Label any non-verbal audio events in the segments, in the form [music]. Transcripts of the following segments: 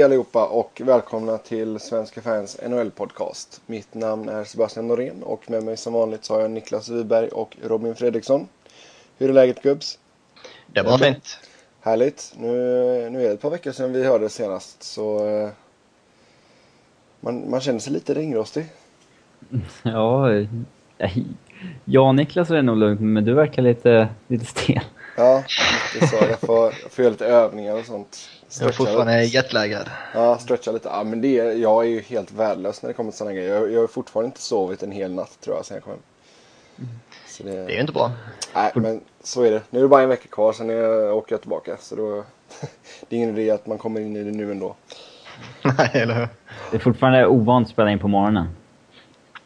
Hej allihopa och välkomna till Svenska fans NHL-podcast. Mitt namn är Sebastian Norén och med mig som vanligt så har jag Niklas Wiberg och Robin Fredriksson. Hur är läget gubbs? Det var fint. Härligt. Nu, nu är det ett par veckor sedan vi hörde senast så eh, man, man känner sig lite ringrostig. [laughs] Ja, jag och Niklas är det nog lugnt men du verkar lite, lite stel. Ja, lite så. Jag får, jag får göra lite övningar och sånt. Jag är fortfarande jetlaggad. Ja, stretcha lite. Ja, men det är, jag är ju helt värdelös när det kommer till sådana grejer. Jag, jag har fortfarande inte sovit en hel natt tror jag sen jag kom hem. Så det... det är ju inte bra. Nej, men så är det. Nu är det bara en vecka kvar, sen jag åker jag tillbaka. Så då... [laughs] det är ingen idé att man kommer in i det nu ändå. [laughs] Nej, eller hur? Det är fortfarande ovant att spela in på morgonen.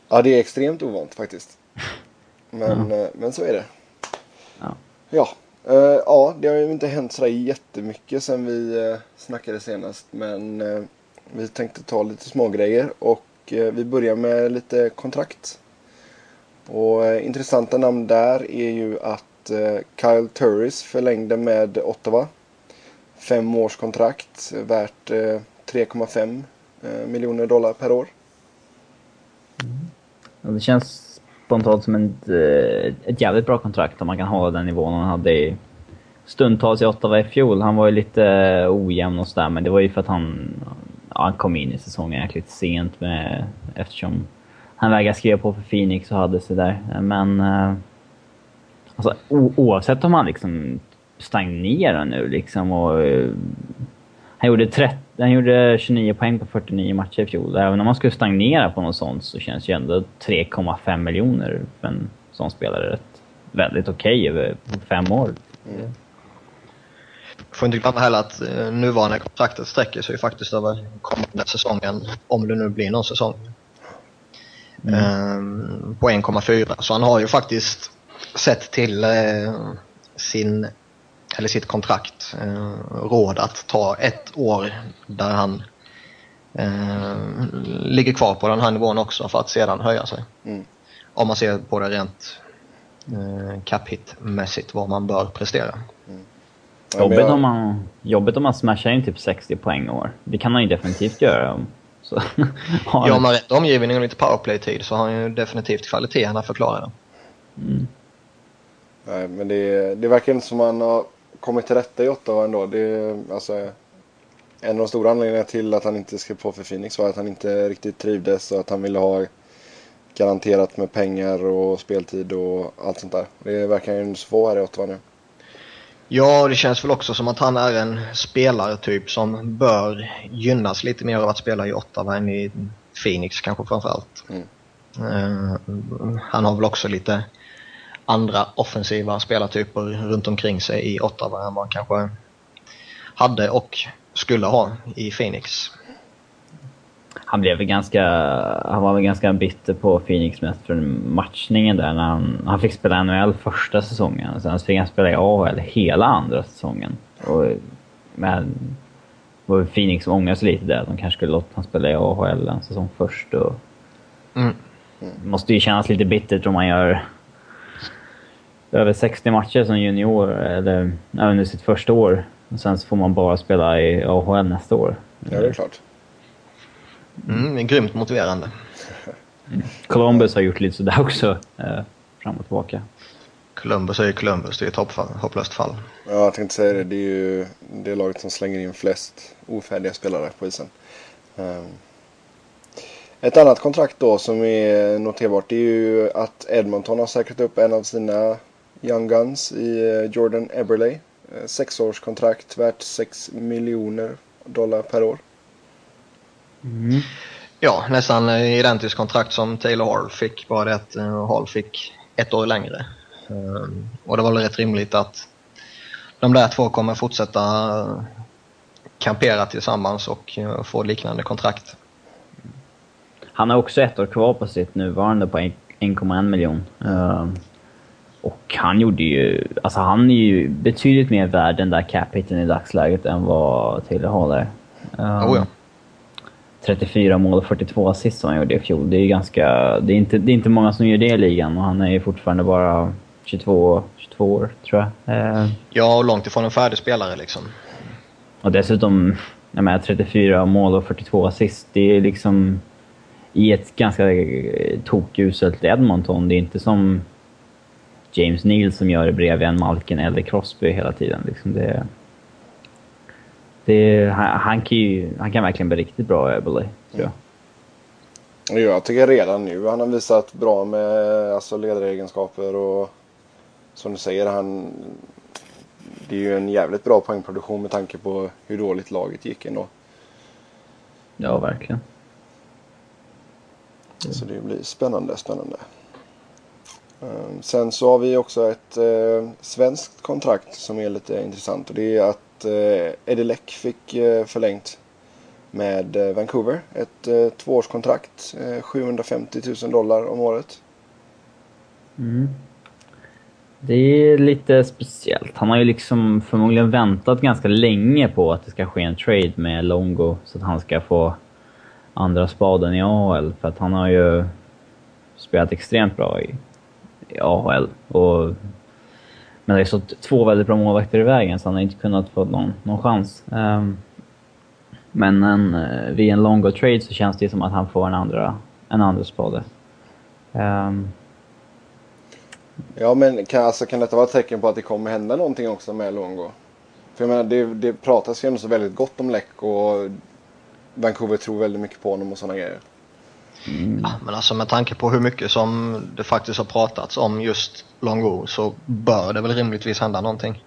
Ja, det är extremt ovant faktiskt. [laughs] Men, ja. men så är det. Ja. Ja, Uh, ja, det har ju inte hänt sådär jättemycket sen vi uh, snackade senast. Men uh, vi tänkte ta lite smågrejer och vi börjar med lite kontrakt. Och intressanta namn där är ju att Kyle Turris förlängde med Ottawa. Fem års kontrakt värt 3,5 miljoner dollar per år. Mm. det känns spontant som ett, eh, ett jävligt bra kontrakt om man kan hålla den nivån han hade i stundtals i Ottawa i fjol. Han var ju lite eh, ojämn och sådär, men det var ju för att han, ja, han kom in i säsongen jäkligt sent med, eftersom han vägrade skriva på för Phoenix och hade sig där. Men eh, alltså, oavsett om han liksom stagnerar nu liksom och han gjorde, 30, han gjorde 29 poäng på 49 matcher i fjol. Även om man skulle stagnera på något sånt så känns ju ändå 3,5 miljoner för en sån spelare rätt, väldigt okej okay över fem år. Mm. Får inte glömma heller att eh, nuvarande kontraktet sträcker sig faktiskt över kommande säsongen, om det nu blir någon säsong. Mm. Ehm, på 1,4. Så han har ju faktiskt sett till eh, sin eller sitt kontrakt eh, råd att ta ett år där han eh, ligger kvar på den här nivån också för att sedan höja sig. Mm. Om man ser på det rent eh, cap hit-mässigt vad man bör prestera. Mm. Jobbigt, om man, jobbigt om man smashar in typ 60 poäng år. Det kan han ju definitivt göra. [laughs] Så, ja, med rätt omgivning och lite powerplay-tid så har han ju definitivt kvaliteterna förklarade. Mm. Nej, men det, det verkar inte som att man har kommit till rätta i Ottawa ändå. Det är alltså en av de stora anledningarna till att han inte skrev på för Phoenix var att han inte riktigt trivdes och att han ville ha garanterat med pengar och speltid och allt sånt där. Det verkar ju få här i Ottawa nu. Ja, det känns väl också som att han är en spelartyp som bör gynnas lite mer av att spela i Ottawa än i Phoenix kanske framförallt. Mm. Uh, han har väl också lite andra offensiva spelartyper runt omkring sig i Ottawa än vad han kanske hade och skulle ha i Phoenix. Han blev ganska, han var väl ganska bitter på Phoenix mest för matchningen där när han, han fick spela NHL första säsongen. Sen fick han spela i AHL hela andra säsongen. Och med, var Phoenix ångrade sig lite där. De kanske skulle låta honom spela i AHL en säsong först. Och, mm. måste ju kännas lite bittert om man gör över 60 matcher som junior, eller under sitt första år. Och sen så får man bara spela i AHL nästa år. Ja, det är klart. Mm, det är grymt motiverande. Columbus har gjort lite sådär också, eh, fram och tillbaka. Columbus är ju Columbus, det är ett hoppfall, hopplöst fall. Ja, jag tänkte säga det. Det är ju det laget som slänger in flest ofärdiga spelare på isen. Um. Ett annat kontrakt då som är noterbart det är ju att Edmonton har säkrat upp en av sina Young Guns i eh, Jordan Eberle. Eh, sexårskontrakt värt 6 miljoner dollar per år. Mm. Ja, nästan identiskt kontrakt som Taylor Hall fick, bara det att eh, Hall fick ett år längre. Och det var väl rätt rimligt att de där två kommer fortsätta kampera tillsammans och få liknande kontrakt. Han har också ett år kvar på sitt nuvarande på 1,1 miljon. Och han gjorde ju... Alltså han är ju betydligt mer värd den där cap-hiten i dagsläget än vad Taylor Hall är. Um, oh ja. 34 mål och 42 assist som han gjorde i fjol. Det är ganska... Det är, inte, det är inte många som gör det i ligan och han är ju fortfarande bara 22, 22 år, tror jag. Uh, ja, och långt ifrån en färdig spelare liksom. Och dessutom, jag menar, 34 mål och 42 assist. Det är liksom i ett ganska tokuselt Edmonton. Det är inte som James Neal som gör det bredvid en Malkin eller Crosby hela tiden. Liksom det, det, han, han, kan ju, han kan verkligen bli riktigt bra i Eberle, tror jag. Jo, jag tycker redan nu han har visat bra med alltså, ledaregenskaper och som du säger, han, det är ju en jävligt bra poängproduktion med tanke på hur dåligt laget gick ändå. Ja, verkligen. Så det blir spännande, spännande. Ehm, sen så har vi också ett eh, svenskt kontrakt som är lite intressant och det är att eh, Eddie Leck fick eh, förlängt med eh, Vancouver. Ett eh, tvåårskontrakt, eh, 750 000 dollar om året. Mm. Det är lite speciellt. Han har ju liksom förmodligen väntat ganska länge på att det ska ske en trade med Longo så att han ska få andra spaden i AHL. För att han har ju spelat extremt bra i, i AHL. Och, men det är så två väldigt bra målvakter i vägen så han har inte kunnat få någon, någon chans. Um, men en, eh, vid en Longo trade så känns det som att han får en andra, en andra spade. Um, Ja, men kan, alltså, kan detta vara ett tecken på att det kommer hända någonting också med Longo? För jag menar, det, det pratas ju ändå så väldigt gott om Läck och Vancouver tror väldigt mycket på honom och sådana grejer. Mm. Ja, men alltså med tanke på hur mycket som det faktiskt har pratats om just Longo så bör det väl rimligtvis hända någonting.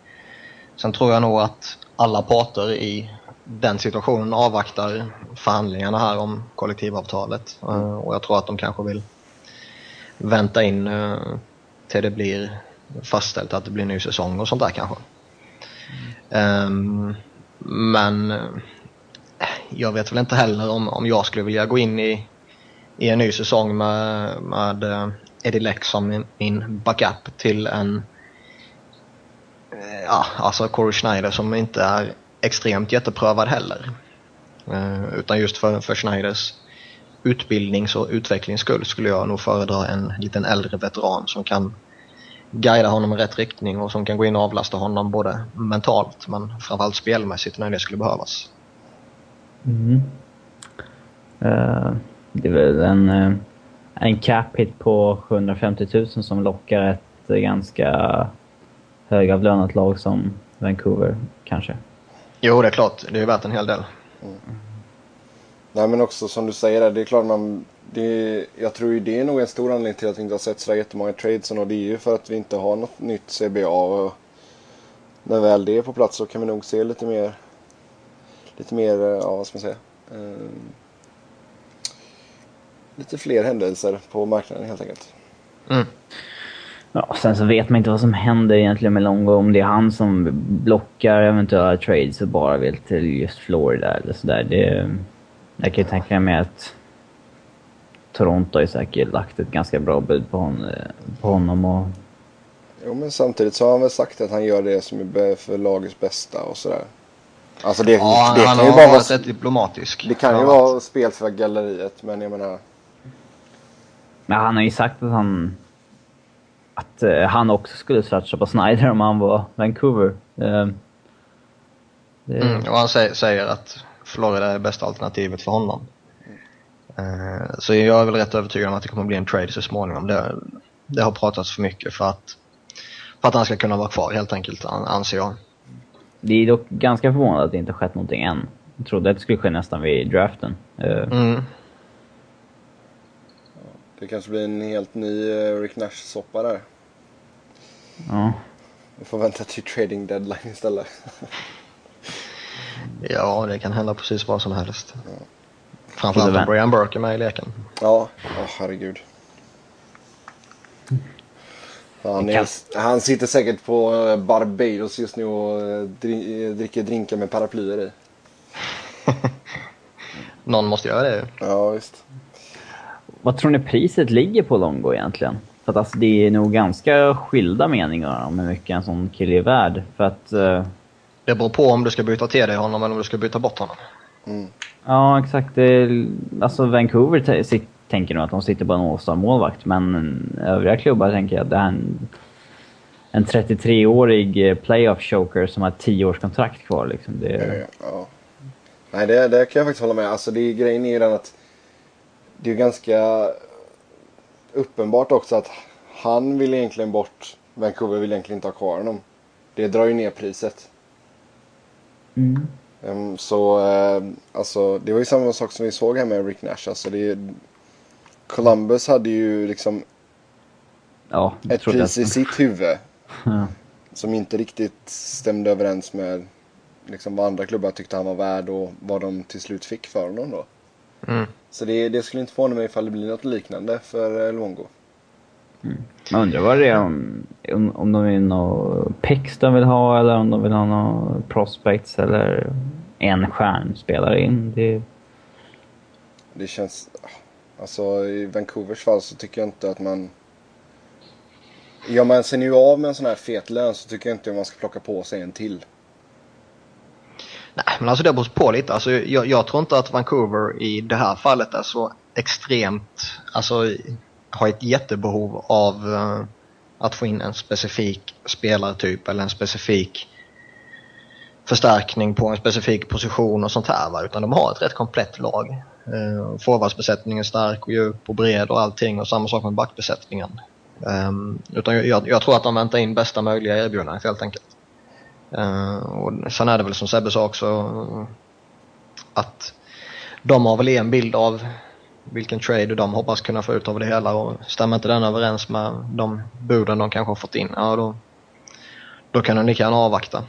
Sen tror jag nog att alla parter i den situationen avvaktar förhandlingarna här om kollektivavtalet. Mm. Och jag tror att de kanske vill vänta in eh, till det blir fastställt att det blir ny säsong och sånt där kanske. Mm. Um, men eh, jag vet väl inte heller om, om jag skulle vilja gå in i, i en ny säsong med, med eh, Eddie Leck som min, min backup till en eh, ja, alltså Corey Schneider som inte är extremt jätteprövad heller. Eh, utan just för, för Schneiders utbildnings och utvecklings skull skulle jag nog föredra en liten äldre veteran som kan guida honom i rätt riktning och som kan gå in och avlasta honom både mentalt men framförallt spelmässigt när det skulle behövas. Mm. Uh, det är väl en, uh, en cap hit på 750 000 som lockar ett uh, ganska högavlönat lag som Vancouver kanske. Jo, det är klart. Det är värt en hel del. Mm. Nej men också som du säger, det är klart man... Det, jag tror ju det är nog en stor anledning till att vi inte har sett så jättemånga trades och det är ju för att vi inte har något nytt CBA. Och när väl det är på plats så kan vi nog se lite mer... Lite mer, ja vad ska man säga? Um, lite fler händelser på marknaden helt enkelt. Mm. Ja, sen så vet man inte vad som händer egentligen med Longo. Om det är han som blockar eventuella trades och bara vill till just Florida eller sådär. Det, jag kan ju tänka mig att Toronto har ju säkert lagt ett ganska bra bud på, hon, på honom. Och... Jo, men samtidigt så har han väl sagt att han gör det som är för lagets bästa och sådär. Alltså det, ja, det han kan har ju bara varit vara... diplomatisk. Det kan ju vara spel för galleriet, men jag menar... Men han har ju sagt att han... Att uh, han också skulle satsa på Snyder om han var Vancouver. Uh, det... mm, och han säger, säger att Florida är bästa alternativet för honom. Uh, så jag är väl rätt övertygad om att det kommer bli en trade så småningom. Det, det har pratats för mycket för att, för att han ska kunna vara kvar helt enkelt, anser jag. Det är dock ganska förvånande att det inte skett någonting än. Jag trodde att det skulle ske nästan vid draften. Uh. Mm. Det kanske blir en helt ny uh, Rick Nash-soppa där. Ja. Vi får vänta till trading deadline istället. [laughs] Ja, det kan hända precis vad som helst. Ja. Framförallt om Brian Burke är med i leken. Ja, oh, herregud. Han, är, han sitter säkert på Barbados just nu och dricker drinkar med paraplyer i. [laughs] Någon måste göra det Ja, visst. Vad tror ni priset ligger på Longo egentligen? För att alltså, det är nog ganska skilda meningar om hur mycket en sån kille är värd. För att... Uh... Det beror på om du ska byta till dig honom eller om du ska byta bort honom. Mm. Ja, exakt. Det, alltså Vancouver tänker nog att de sitter på en All-star-målvakt, men övriga klubbar tänker att det är en, en 33-årig playoff-choker som har 10 års kontrakt kvar. Liksom. Det... Ja. Nej, det, det kan jag faktiskt hålla med. Alltså, det, grejen är ju den att det är ganska uppenbart också att han vill egentligen bort. Vancouver vill egentligen inte ha kvar honom. Det drar ju ner priset. Mm. Um, så uh, alltså, det var ju samma sak som vi såg här med Rick Nash. Alltså, det, Columbus hade ju liksom Ja, ett pris i sitt huvud. [laughs] Ja. Som inte riktigt stämde överens med liksom, vad andra klubbar tyckte han var värd och vad de till slut fick för honom då. Mm. Så det, det skulle inte förvåna mig ifall det blir något liknande för eh, Luongo. Man undrar vad det är om, om, om de vill nå pex de vill ha eller om de vill ha några prospects eller en stjärnspelare in. Det, Det känns... Alltså i Vancouvers fall så tycker jag inte att man... Gör man sig nu av med en sån här fet lön så tycker jag inte att man ska plocka på sig en till. Nej, men alltså det beror på lite. Alltså, jag, jag tror inte att Vancouver i det här fallet är så extremt, alltså har ett jättebehov av uh, att få in en specifik spelartyp eller en specifik förstärkning på en specifik position och sånt här. Va? Utan de har ett rätt komplett lag. Uh, Forwardsbesättningen är stark och djup och bred och allting och samma sak med backbesättningen. Um, utan jag, jag, jag tror att de väntar in bästa möjliga erbjudandet helt enkelt. Uh, och sen är det väl som Sebbe sa också att de har väl en bild av vilken trade de hoppas kunna få ut av det hela och stämmer inte den överens med de buden de kanske har fått in, ja då, då kan de lika gärna avvakta.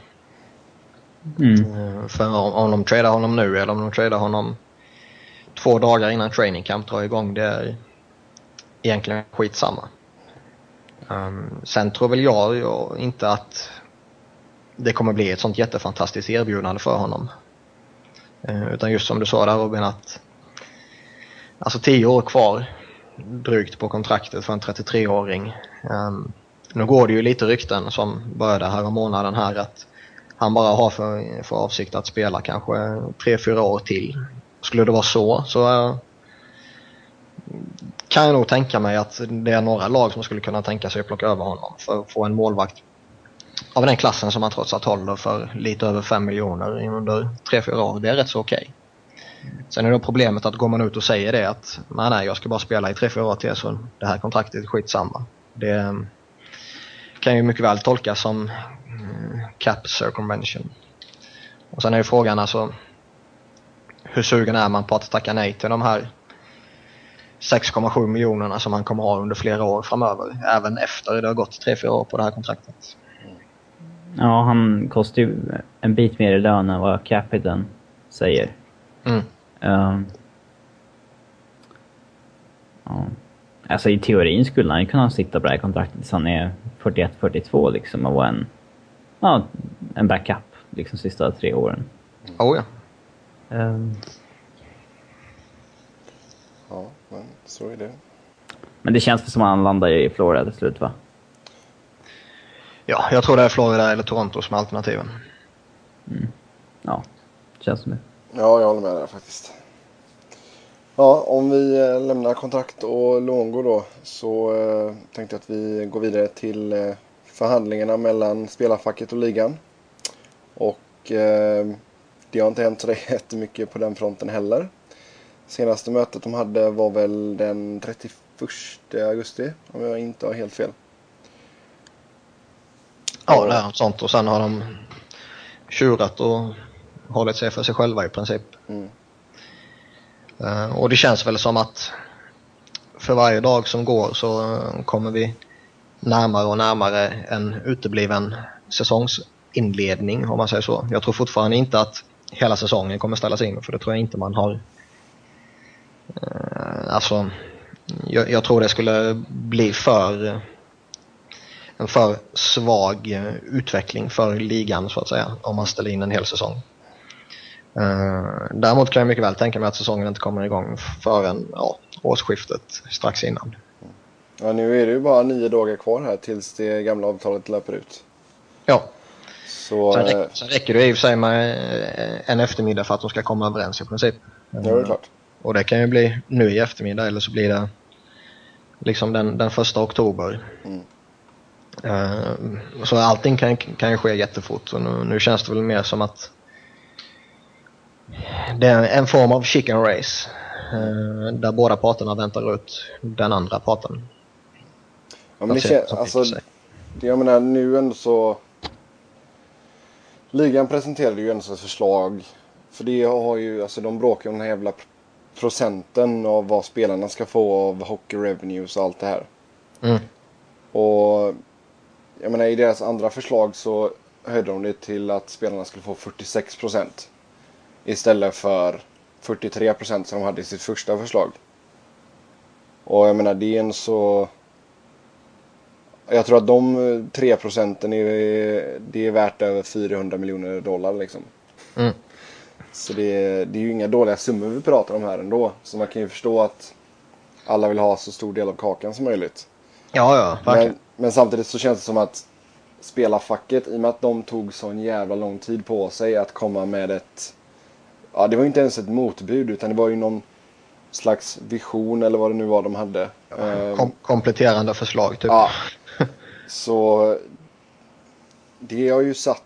mm. Uh, för om, om de tradar honom nu eller om de tradar honom två dagar innan training camp drar igång, det är egentligen skitsamma. Um, sen tror väl jag, jag inte att det kommer bli ett sånt jättefantastiskt erbjudande för honom. Eh, utan just som du sa där Robin att alltså 10 år kvar drygt på kontraktet för en 33-åring. Um, ehm, nu går det ju lite rykten som började här om månaden här att han bara har för, för avsikt att spela kanske 3-4 år till. Skulle det vara så så eh, kan jag nog tänka mig att det är några lag som skulle kunna tänka sig att plocka över honom för att få en målvakt av den klassen som han trots allt håller för lite över 5 miljoner under 3-4 år. Det är rätt så okej. Sen är då problemet att går man ut och säger det att nej, nej jag ska bara spela i 3-4 år till så det här kontraktet är skitsamma. Det eh, kan ju mycket väl tolkas som eh, cap circumvention. Och sen är ju frågan alltså hur sugen är man på att tacka nej till de här 6,7 miljonerna som han kommer ha under flera år framöver. Även efter det har gått 3-4 år på det här kontraktet. Ja, han kostar ju en bit mer i lön än vad capiten säger. Mm. Ehm. ja. Alltså i teorin skulle han ju kunna sitta på det här kontraktet tills han är 41-42 liksom och vara en, ja, en backup liksom sista tre åren. Oh ja. Ehm. Ja, men så är det. Men det känns som att han landar i Florida till slut va? Ja, jag tror det är Florida eller Toronto som är alternativen. Ja, känns som det. Ja, jag håller med där faktiskt. Ja, om vi eh, lämnar kontrakt och Luongo då så eh, tänkte jag att vi går vidare till eh, förhandlingarna mellan spelarfacket och ligan. Och eh, det har inte hänt så [laughs] jättemycket på den fronten heller. Senaste mötet de hade var väl den 31 augusti om jag inte har helt fel. Ja, det är något sånt. Och sen har de tjurat och hållit sig för sig själva i princip. Mm. Eh, och det känns väl som att för varje dag som går så kommer vi närmare och närmare en utebliven säsongsinledning om man säger så. Jag tror fortfarande inte att hela säsongen kommer ställas in för det tror jag inte man har. Eh, alltså, jag, jag tror det skulle bli för en för svag eh, utveckling för ligan så att säga om man ställer in en hel säsong. Uh, däremot kan jag mycket väl tänka mig att säsongen inte kommer igång förrän ja, årsskiftet strax innan. Ja, nu är det ju bara nio dagar kvar här tills det gamla avtalet löper ut. Ja, Så, sen, eh, räcker, sen räcker det i och för sig med eh, en eftermiddag för att de ska komma överens i princip. ja, det är klart. Och det kan ju bli nu i eftermiddag eller så blir det liksom den, den första oktober. Mm. Eh, så allting kan, kan ju ske jättefort. Och nu, nu känns det väl mer som att det är en form av chicken race. Eh, där båda parterna väntar ut den andra parten. Ja, men det känns, alltså, jag menar nu ändå så. Ligan presenterade ju ändå ett förslag. För det har ju, alltså de bråkar om den här jävla procenten av vad spelarna ska få av hockey revenues och allt det här. Mm. Och jag menar i deras andra förslag så höjde de det till att spelarna skulle få 46 procent. Istället för 43 procent som de hade i sitt första förslag. Och jag menar det är en så... Jag tror att de 3 procenten är, det är värt över 400 miljoner dollar liksom. Mm. Så det är, det är ju inga dåliga summor vi pratar om här ändå. Så man kan ju förstå att alla vill ha så stor del av kakan som möjligt. Ja, ja, verkligen. Men, men samtidigt så känns det som att spelarfacket, i och med att de tog sån jävla lång tid på sig att komma med ett... Ja, det var inte ens ett motbud utan det var ju någon slags vision eller vad det nu var de hade. Ehm, Kom kompletterande förslag typ. Ja. [laughs] Så det har ju satt...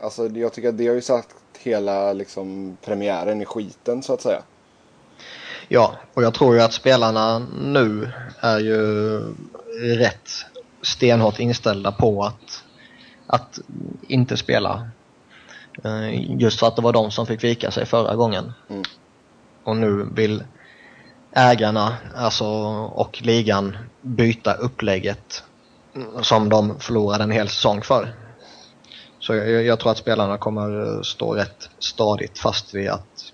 Alltså jag tycker att det har ju satt hela liksom premiären i skiten så att säga. Ja, och jag tror ju att spelarna nu är ju rätt stenhårt inställda på att, att inte spela. Eh, Just för att det var de som fick vika sig förra gången. Mm. Och nu vill ägarna alltså, och ligan byta upplägget som de förlorade en hel säsong för. Så jag, jag tror att spelarna kommer stå rätt stadigt fast vid att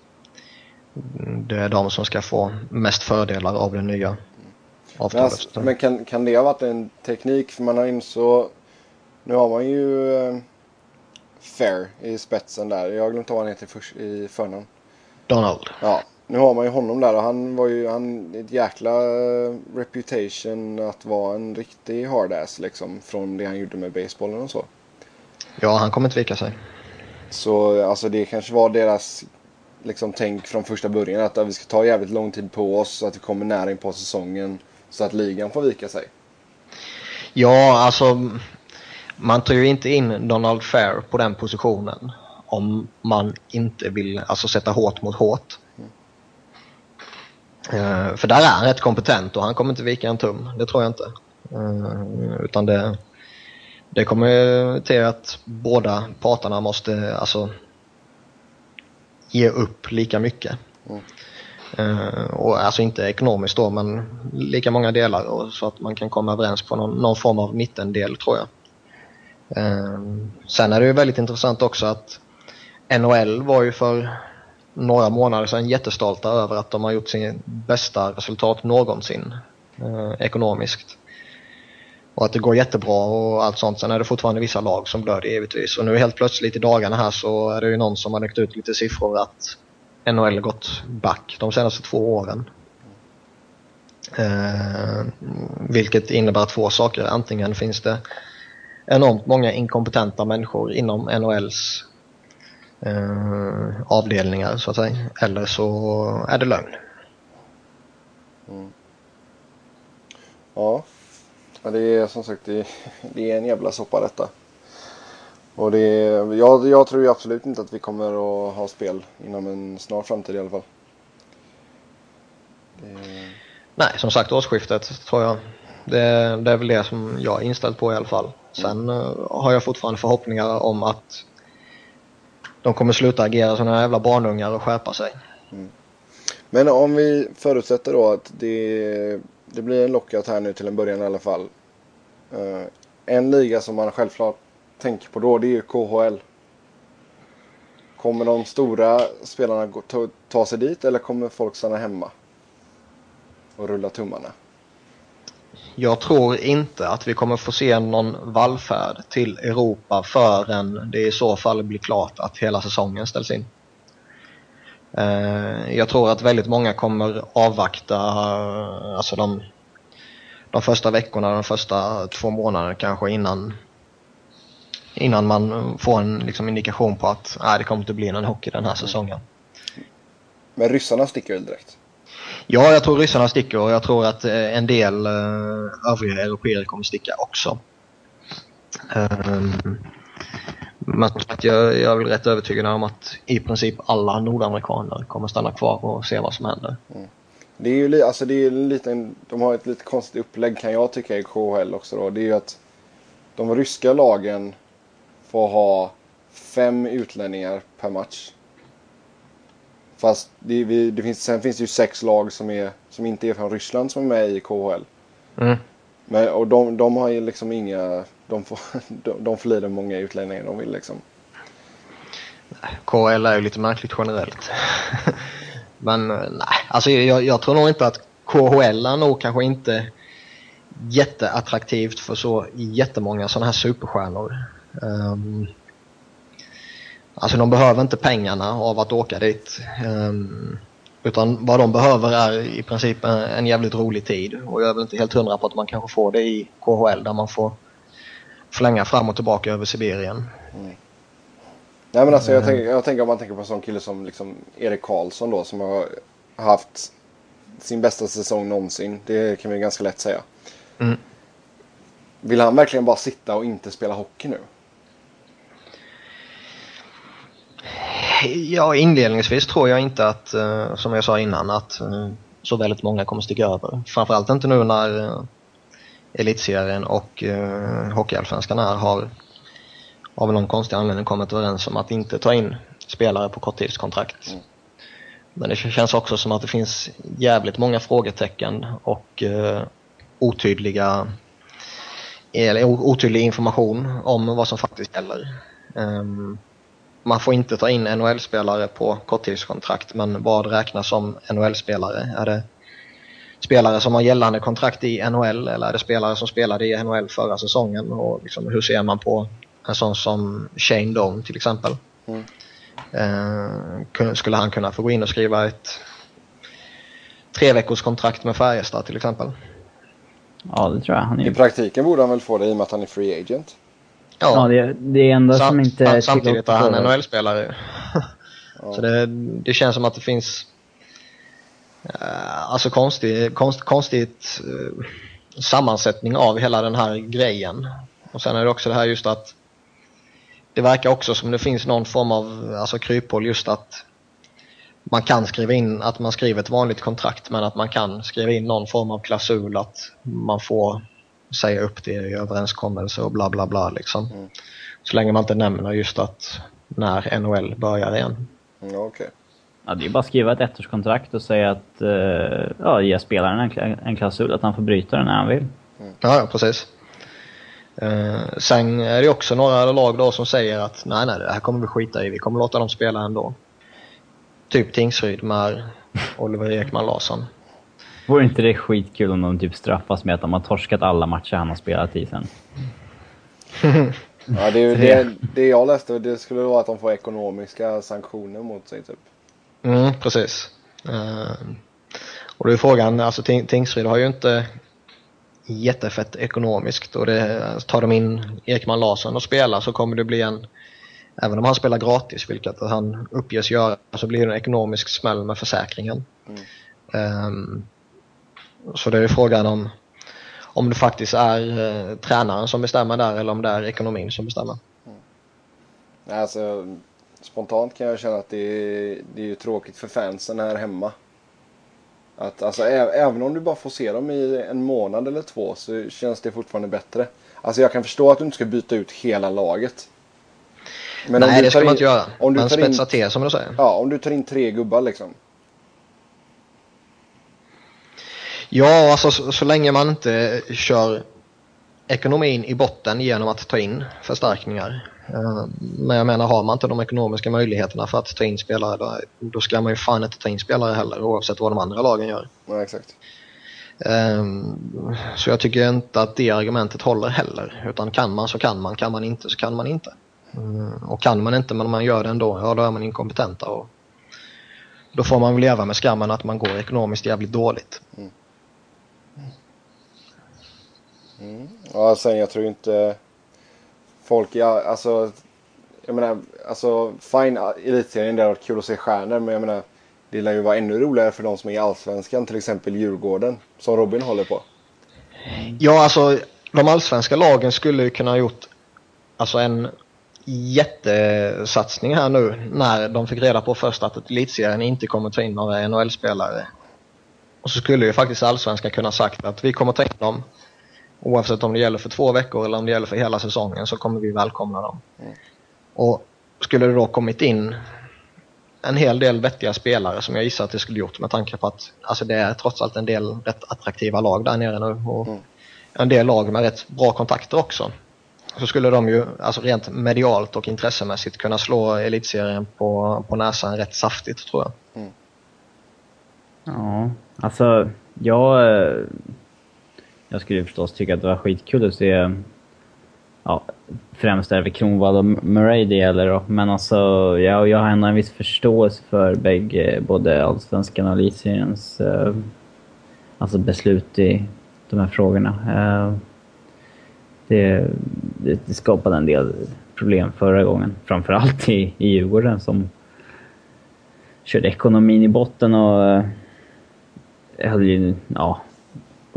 det är de som ska få mest fördelar av det nya Men, avtalet. alltså, men kan, kan det ha varit en teknik? För man har inså... Nu har man ju eh, Fair i spetsen där. Jag har glömt vad han heter först, i förnamn. Donald. Ja, nu har man ju honom där och han var ju han, ett jäkla eh, reputation att vara en riktig hardass liksom. Från det han gjorde med basebollen och så. Ja, han kommer inte vika sig. Så alltså det kanske var deras liksom tänk från första början att, att vi ska ta jävligt lång tid på oss så att vi kommer nära in på säsongen. Så att ligan får vika sig. Ja, alltså man tar ju inte in Donald Fair på den positionen om man inte vill alltså, sätta hårt mot hårt. Eh, för där är han rätt kompetent och han kommer inte vika en tum, det tror jag inte. Uh, utan det, det kommer till att båda parterna måste alltså ge upp lika mycket. Mm. Eh, och alltså inte ekonomiskt då men lika många delar så att man kan komma överens på någon, någon form av mittendel tror jag. Eh, sen är det ju väldigt intressant också att NHL var ju för några månader sedan jättestolta över att de har gjort sin bästa resultat någonsin eh, ekonomiskt. Och att det går jättebra och allt sånt. Sen är det fortfarande vissa lag som blöder givetvis. Och nu helt plötsligt i dagarna här så är det ju någon som har läckt ut lite siffror att NHL gått back de senaste två åren. Eh, vilket innebär två saker. Antingen finns det enormt många inkompetenta människor inom NHLs eh, avdelningar så att säga. Eller så är det lögn. Mm. Ja ja det är som sagt det, [laughs] det är en jävla soppa detta. Och det är, jag, jag tror ju absolut inte att vi kommer att ha spel inom en snar framtid i alla fall. Det, Nej, som sagt årsskiftet tror jag. Det, det är väl det som jag är inställd på i alla fall. Sen eh, har jag fortfarande förhoppningar om att de kommer sluta agera som några jävla barnungar och skärpa sig. Men om vi förutsätter då att det, det blir en lockout här nu till en början i alla fall. Uh, en liga som man självklart tänker på då det är ju KHL. Kommer de stora spelarna gå, ta, ta sig dit eller kommer folk stanna hemma? Och rulla tummarna. Jag tror inte att vi kommer få se någon vallfärd till Europa förrän det i så fall blir klart att hela säsongen ställs in. Eh, Jag tror att väldigt många kommer avvakta eh, alltså de, de första veckorna, de första två månaderna kanske innan innan man får en liksom, indikation på att nej, det kommer inte bli någon hockey den här säsongen. Men ryssarna sticker väl direkt? Ja, jag tror ryssarna sticker och jag tror att eh, en del övriga europeer kommer sticka också. Ehm, Sagt, jag, jag är väl rätt övertygad om att i princip alla nordamerikaner kommer stanna kvar och se vad som händer. Det är ju li- alltså det är en liten, de har ett lite konstigt upplägg kan jag tycka i KHL också då. Det är ju att de ryska lagen får ha fem utlänningar per match. Fast det, vi- det finns, sen finns det ju sex lag som, är, som inte är från Ryssland som är med i KHL. Mm. Men, och de, de har ju liksom inga, de får, [laughs] de, de får lida många utlänningar de vill liksom. KHL är ju lite märkligt generellt. [laughs] Men eh, nej, alltså jag, jag tror nog inte att KHL är nog kanske inte jätteattraktivt för så jättemånga sådana här superstjärnor. Um, alltså de behöver inte pengarna av att åka dit. Um, utan vad de behöver är i princip en, en jävligt rolig tid. Och jag är väl inte helt hundra på att man kanske får det i KHL där man får flänga fram och tillbaka över Sibirien. Nej men alltså jag, tänker, jag tänker om man tänker på en sån kille som liksom Erik Karlsson då som har haft sin bästa säsong någonsin. Det kan vi ganska lätt säga. Mm. Vill han verkligen bara sitta och inte spela hockey nu? Ja, inledningsvis tror jag inte att, eh, som jag sa innan, att eh, så väldigt många kommer sticka över. Framförallt inte nu när eh, Elitserien och uh, Hockeyallsvenskan här har av någon konstig anledning kommit överens om att inte ta in spelare på korttidskontrakt. Mm. Men det känns också som att det finns jävligt många frågetecken och uh, otydliga eller otydlig information om vad som faktiskt gäller. Ehm, man får inte ta in NHL-spelare på korttidskontrakt, men vad räknas som NHL-spelare? Är det spelare som har gällande kontrakt i NHL eller är det spelare som spelade i NHL förra säsongen? Och liksom, hur ser man på en sån som Shane Doan till exempel? Mm. Eh, skulle han kunna få gå in och skriva ett tre veckors kontrakt med Färjestad till exempel? Ja, det tror jag. Han är I praktiken borde han väl få det i och med att han är free agent. Ja, det, det enda som Sam- inte... sam- samtidigt är han NHL-spelare. Ja. [laughs] Så det, det känns som att det finns alltså konstig, konst, konstigt eh, sammansättning av hela den här grejen. Och sen är det också det här just att det verkar också som det finns någon form av alltså kryphål just att man kan skriva in att man skriver ett vanligt kontrakt men att man kan skriva in någon form av klausul att man får säga upp det i överenskommelse och bla bla bla liksom. Mm. Så länge man inte nämner just att när NHL börjar igen. Mm, okej. Ja, det är bara att skriva ett ettårskontrakt och säga att... eh, ja, ge spelaren en, en klausul att han får bryta den när han vill. Ja, ja precis. Eh, sen är det också några lag då som säger att nej, nej, det här kommer vi skita i. Vi kommer låta dem spela ändå. Typ Tingsryd med Oliver Ekman Larsson. Vore inte det skitkul om de typ straffas med att de har torskat alla matcher han har spelat i sen? [laughs] Ja, det, är ju [laughs] det, det jag läste det skulle vara att de får ekonomiska sanktioner mot sig typ. Mm, precis. Eh, och då är frågan, alltså Ting- Tingsryd har ju inte jättefett ekonomiskt och det, tar de in Ekman Larsson och spelar så kommer det bli en Även om han spelar gratis, vilket han uppges göra, så blir det en ekonomisk smäll med försäkringen. Mm. Ehm, så det är frågan om om det faktiskt är eh, tränaren som bestämmer där eller om det är ekonomin som bestämmer. Nej, Alltså, spontant kan jag känna att det är, det är tråkigt för fansen här hemma. Att, alltså, ä- även om du bara får se dem i en månad eller två så känns det fortfarande bättre. Alltså jag kan förstå att du inte ska byta ut hela laget. Men Nej, det ska tar man in- inte göra. Om du Men tar in, till som du säger. ja, om du tar in tre gubbar liksom. Ja, alltså så, så länge man inte kör ekonomin i botten genom att ta in förstärkningar. Eh, Men jag menar, har man inte de ekonomiska möjligheterna för att ta in spelare, då, ska man ju fan inte ta in spelare heller, oavsett vad de andra lagen gör. Ja, exakt. Ehm, Så jag tycker inte att det argumentet håller heller. Utan kan man så kan man, kan man inte så kan man inte. Mm, Och kan man inte men man gör det ändå, ja då är man inkompetenta. Och då får man väl leva med skammen att man går ekonomiskt jävligt dåligt. Ja, sen jag tror inte folk, ja, alltså, jag menar, alltså fine, ah, elitserien det har varit kul att se stjärnor, men jag menar, det lär ju vara ännu roligare för de som är i Allsvenskan, till exempel Djurgården, som Robin håller på. Ja, alltså de allsvenska lagen skulle ju kunna ha gjort alltså en jättesatsning här nu när de fick reda på först att elitserien inte kommer ta in några NHL-spelare. Och så skulle ju faktiskt allsvenskan kunna sagt att vi kommer ta in dem oavsett om det gäller för två veckor eller om det gäller för hela säsongen så kommer vi välkomna dem. Mm. Och skulle det då kommit in en hel del vettiga spelare som jag gissar att det skulle gjort med tanke på att alltså det är trots allt en del rätt attraktiva lag där nere nu och mm. en del lag med rätt bra kontakter också. Så skulle de ju alltså rent medialt och intressemässigt kunna slå elitserien på, på näsan rätt saftigt tror jag. Mm. Ja, alltså jag, jag skulle förstås tycka att det var skitkul att se ja, främst är det Kronwall och Murray det gäller då. Men alltså, jag, jag har ändå en viss förståelse för bägge, både Allsvenskan och Elitseriens eh, alltså beslut i de här frågorna. Eh, det, det, det, skapade en del problem förra gången. Framförallt i, i Djurgården som körde ekonomin i botten och eh, hade ju, ja,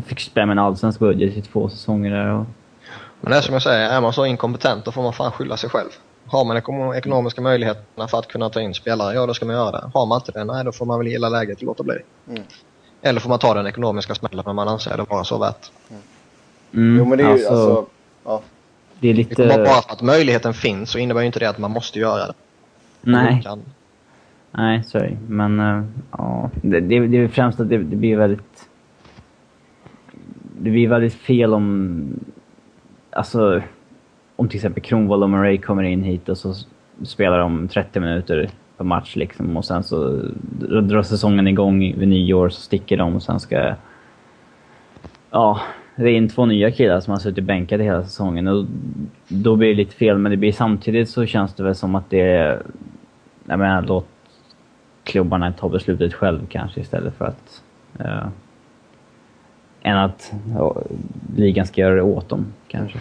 fick spela med en allsvensk budget i två säsonger där. Och, men det är som jag säger, är man så inkompetent då får man fan skylla sig själv. Har man ekonomiska möjligheterna för att kunna ta in spelare, ja då ska man göra det. Har man inte det, nej då får man väl gilla läget och låta bli. Mm. Eller får man ta den ekonomiska smällen när man anser det vara så värt. Mm. Mm, jo men det är alltså, ju alltså, ja. Det är lite... Bara för att möjligheten finns så innebär ju inte det att man måste göra det. Nej. Nej, sorry. Men uh, ja, det, det, det är främst att det, det blir väldigt... Det blir väldigt fel om alltså, om till exempel Kronwall och Murray kommer in hit och så spelar de 30 minuter per match liksom och sen så drar säsongen igång vid nyår så sticker de och sen ska... Ja, det är in två nya killar som har suttit bänkade hela säsongen och då blir det lite fel men det blir samtidigt så känns det väl som att det är... Jag menar, låt klubbarna ta beslutet själv kanske istället för att... Uh, än att ja, ligan ska göra det åt dem kanske.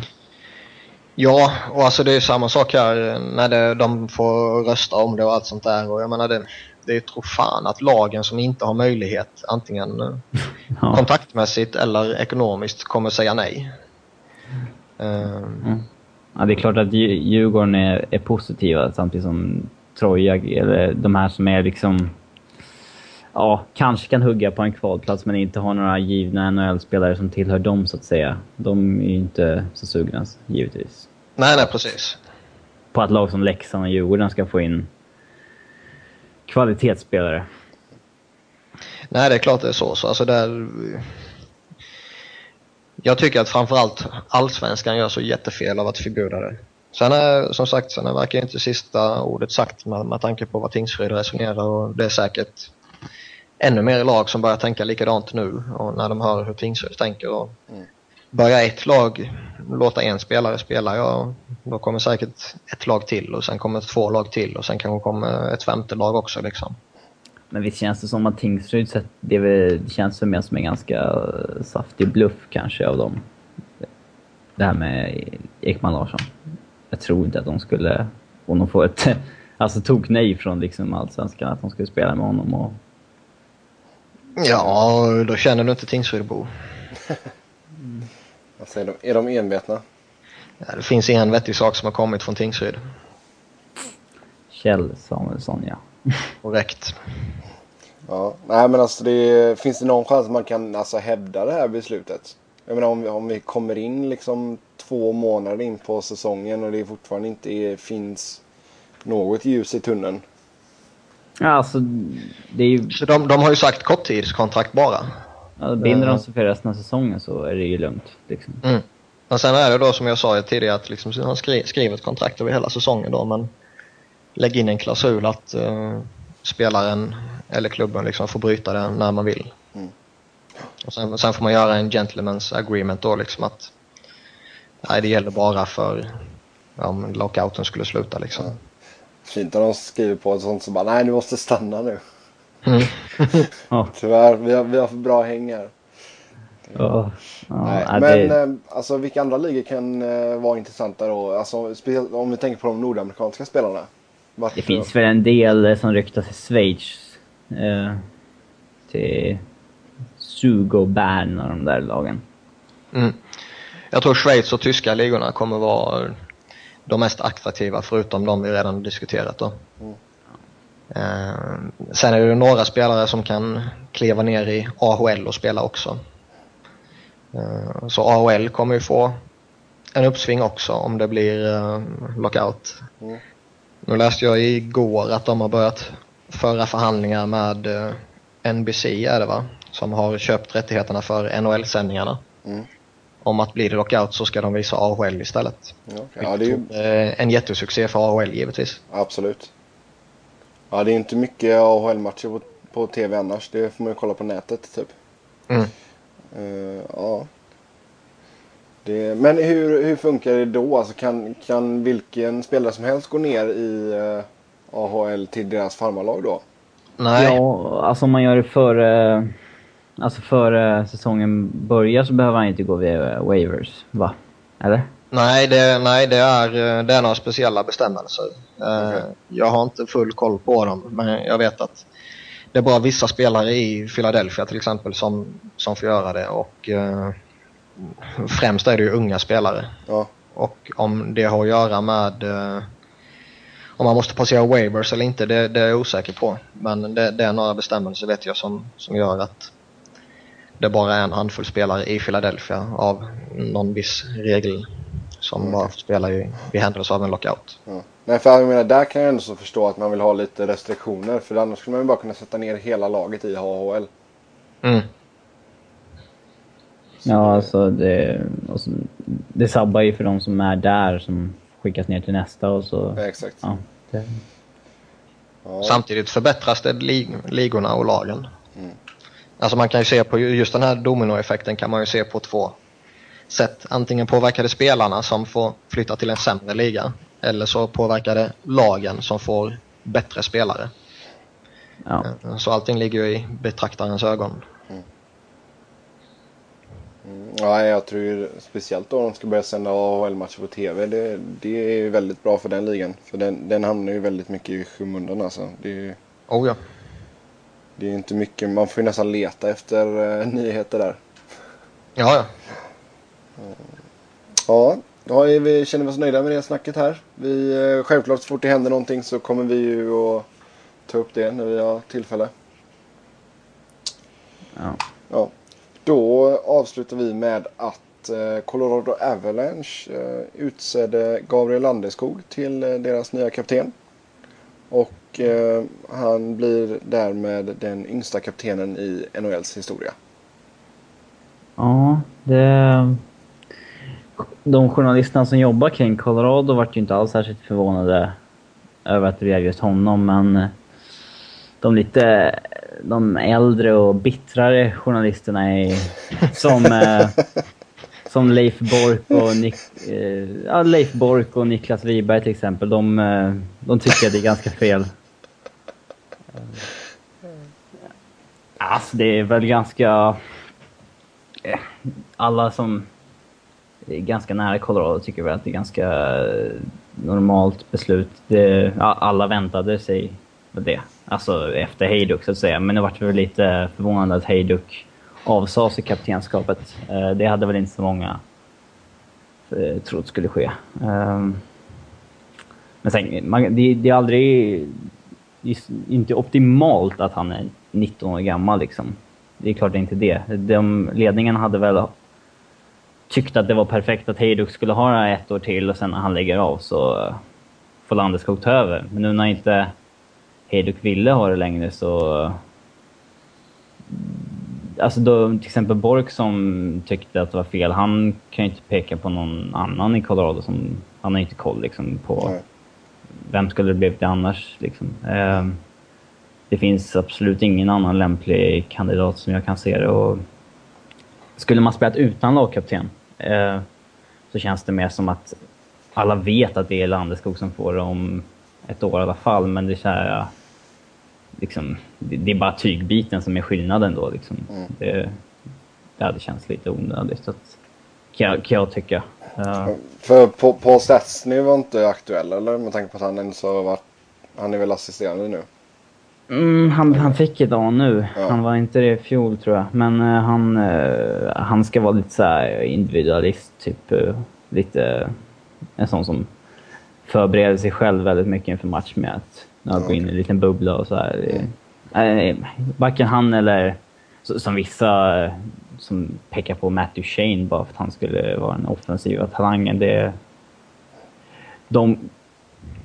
Ja, och alltså det är samma sak här när det, de får rösta om det och allt sånt där. Och jag menar det, det är tro fan att lagen som inte har möjlighet antingen [laughs] ja. kontaktmässigt eller ekonomiskt kommer säga nej. Mm. Ja, det är klart att Djurgården är, är positiva samtidigt som Troja, eller de här som är liksom ja, kanske kan hugga på en kvalplats men inte har några givna NHL-spelare som tillhör dem så att säga. De är ju inte så sugna, givetvis. Nej, nej precis. På att lag som Leksand och Djurgården ska få in kvalitetsspelare. Nej, det är klart det är så. så alltså där... Jag tycker att framförallt allsvenskan gör så jättefel av att förbjuda det. Sen är, som sagt, sen verkar inte sista ordet sagt med, med tanke på vad Tingsryd resonerar och det är säkert ännu mer lag som börjar tänka likadant nu och när de hör hur Tingsryd tänker. Och mm. Börjar ett lag låta en spelare spela, ja då kommer säkert ett lag till och sen kommer två lag till och sen kanske kommer ett femte lag också liksom. Men visst känns det som att Tingsryd sett, det, det känns för mig som en ganska eh, saftig bluff kanske av dem. Det här med Ekman Larsson. Jag tror inte att de skulle, om de får ett, [laughs] alltså tog nej från liksom allsvenskan, att de skulle spela med honom och Ja, då känner du inte Tingsrydbo. mm. [laughs] Vad säger de? Är de envetna? Ja, det finns en vettig sak som har kommit från Tingsryd. Kjell Samuelsson, ja. [laughs] Korrekt. Ja, nej men alltså det, finns det någon chans att man kan alltså hävda det här beslutet? Jag menar om vi, om vi kommer in liksom två månader in på säsongen och det fortfarande inte är, finns något ljus i tunneln. Ja, alltså, det är ju... Så de, de har ju sagt korttidskontrakt bara? Ja, binder de sig för resten av säsongen så är det ju lugnt. Liksom. Mm. Men sen är det då som jag sa tidigare att liksom, han skri skriver ett kontrakt över hela säsongen då men lägg in en klausul att uh, spelaren eller klubben liksom får bryta det när man vill. Mm. Och sen, sen, får man göra en gentleman's agreement då liksom att nej, det gäller bara för om lockouten skulle sluta liksom. Mm. Fint om de skriver på ett sånt som bara nej du måste stanna nu. Mm. [laughs] Tyvärr, vi har, vi har för bra häng här. Oh. Oh, nej, men det... Eh, alltså vilka andra ligor kan uh, vara intressanta då? Alltså, speciellt om vi tänker på de nordamerikanska spelarna. Varför? Det finns väl en del eh, som ryktas till Schweiz. Uh, till Sugo, Bern och de där lagen. Mm. Jag tror Schweiz och tyska ligorna kommer vara de mest attraktiva förutom de vi redan diskuterat då. Mm. Eh, sen är det några spelare som kan kliva ner i AHL och spela också. Eh, så AHL kommer ju få en uppsving också om det blir eh, lockout. Mm. Nu läste jag igår att de har börjat föra förhandlingar med eh, NBC är det va? Som har köpt rättigheterna för NHL-sändningarna. Mm. Om att blir det lockout så ska de visa AHL istället. Ja, okej. ja, det är ju En jättesuccé för AHL givetvis. absolut. Ja, det är inte mycket AHL-matcher på, på tv annars. Det får man ju kolla på nätet typ. Mm. Eh, ja. Det, men hur, hur funkar det då? Alltså kan, kan vilken spelare som helst gå ner i eh, AHL till deras farmarlag då? Nej, Ja, alltså om man gör det före... Alltså före säsongen börjar så behöver han inte gå via waivers, va? Eller? nej, det, nej det, är, det är några speciella bestämmelser. Eh, Okej. Jag har inte full koll på dem, men jag vet att det är bara vissa spelare i Philadelphia till exempel som, som får göra det. Och eh, främst är det ju unga spelare. Ja, Och om det har att göra med eh, om man måste passera waivers eller inte, det, det är jag osäker på. Men det, det är några bestämmelser vet jag som, som gör att det bara är en handfull spelare i Philadelphia av någon viss regel som bara får spela i, vid händelse av en lockout. ja. Nej, för jag menar, där kan jag ändå så förstå att man vill ha lite restriktioner. För annars skulle man ju bara kunna sätta ner hela laget i AHL. Mm. Ja, alltså det... Och så, det sabbar ju för de som är där som skickas ner till nästa och så... Ja, exakt. Ja, det, Ja. Samtidigt förbättras det lig, ligorna och lagen. Mm. Alltså man kan ju se på just den här dominoeffekten kan man ju se på två sätt. Antingen påverkar det spelarna som får flytta till en sämre liga eller så påverkar det lagen som får bättre spelare. ja. Så allting ligger ju i betraktarens ögon. Mm, Ja, jag tror ju speciellt då de ska börja sända AHL-matcher på TV. Det, det är ju väldigt bra för den ligan. För den, den hamnar ju väldigt mycket i skymundan alltså. Det är ju Oh ja. Det är inte mycket, man får ju nästan leta efter eh, nyheter där. Ja, ja. Ja, då är vi, känner vi oss nöjda med det snacket här. Vi, eh, självklart så fort det händer någonting så kommer vi ju att ta upp det när vi har tillfälle. ja. Ja. Då avslutar vi med att eh, Colorado Avalanche eh, utsedde Gabriel Landeskog till deras nya kapten. Och eh, han blir därmed den yngsta kaptenen i NHLs historia. Ja, det... De journalisterna som jobbar kring Colorado vart ju inte alls särskilt förvånade över att det blev just honom, men de lite de äldre och bittrare journalisterna är som, eh, [laughs] som Leif Bork och Nick, eh, ja, Leif Bork och Niklas Wiberg till exempel. De, eh, de tycker att det är ganska fel. Eh, alltså det är väl ganska... Eh, alla som är ganska nära Colorado tycker väl att det är ganska eh, normalt beslut. Det, alla väntade sig det. Alltså efter Hejduk så att säga. Men det vart väl lite förvånande att Hejduk avsade sig kaptenskapet. Eh, det hade väl inte så många eh, trott skulle ske. Ehm, men sen, man, det, det är aldrig... Det är inte optimalt att han är 19 år gammal liksom. Det är klart det är inte det. De, ledningen hade väl tyckt att det var perfekt att Hejduk skulle ha det här ett år till och sen när han lägger av så eh, får Landeskog ta över. Men nu när inte Hejduk ville ha det längre så... Alltså då, till exempel Bork som tyckte att det var fel, han kan ju inte peka på någon annan i Colorado som... Han har inte koll liksom på... Nej. Vem skulle det blivit det annars liksom? Eh, det finns absolut ingen annan lämplig kandidat som jag kan se det och... Skulle man spelat utan lagkapten eh, så känns det mer som att alla vet att det är Landeskog som får det om ett år i alla fall, men det är så här, liksom, det, det är bara tygbiten som är skillnaden då. Liksom. Mm. Det, det hade känts lite onödigt, att, kan, jag, kan jag tycka. Eh, För Paul Paul Stastny var inte aktuell eller? Med tanke på att han ens har varit... Han är väl assisterande nu? Mm, han, han fick idag nu. Ja. Han var inte det i fjol tror jag. Men eh, han, eh, han ska vara lite så här individualist, typ. eh, lite en sån som förbereder sig själv väldigt mycket inför match med att när går in i en liten bubbla och så här. Eh, varken han eller som vissa eh, som pekar på Matthew Shane bara för att han skulle vara den offensiva talangen. Det, de,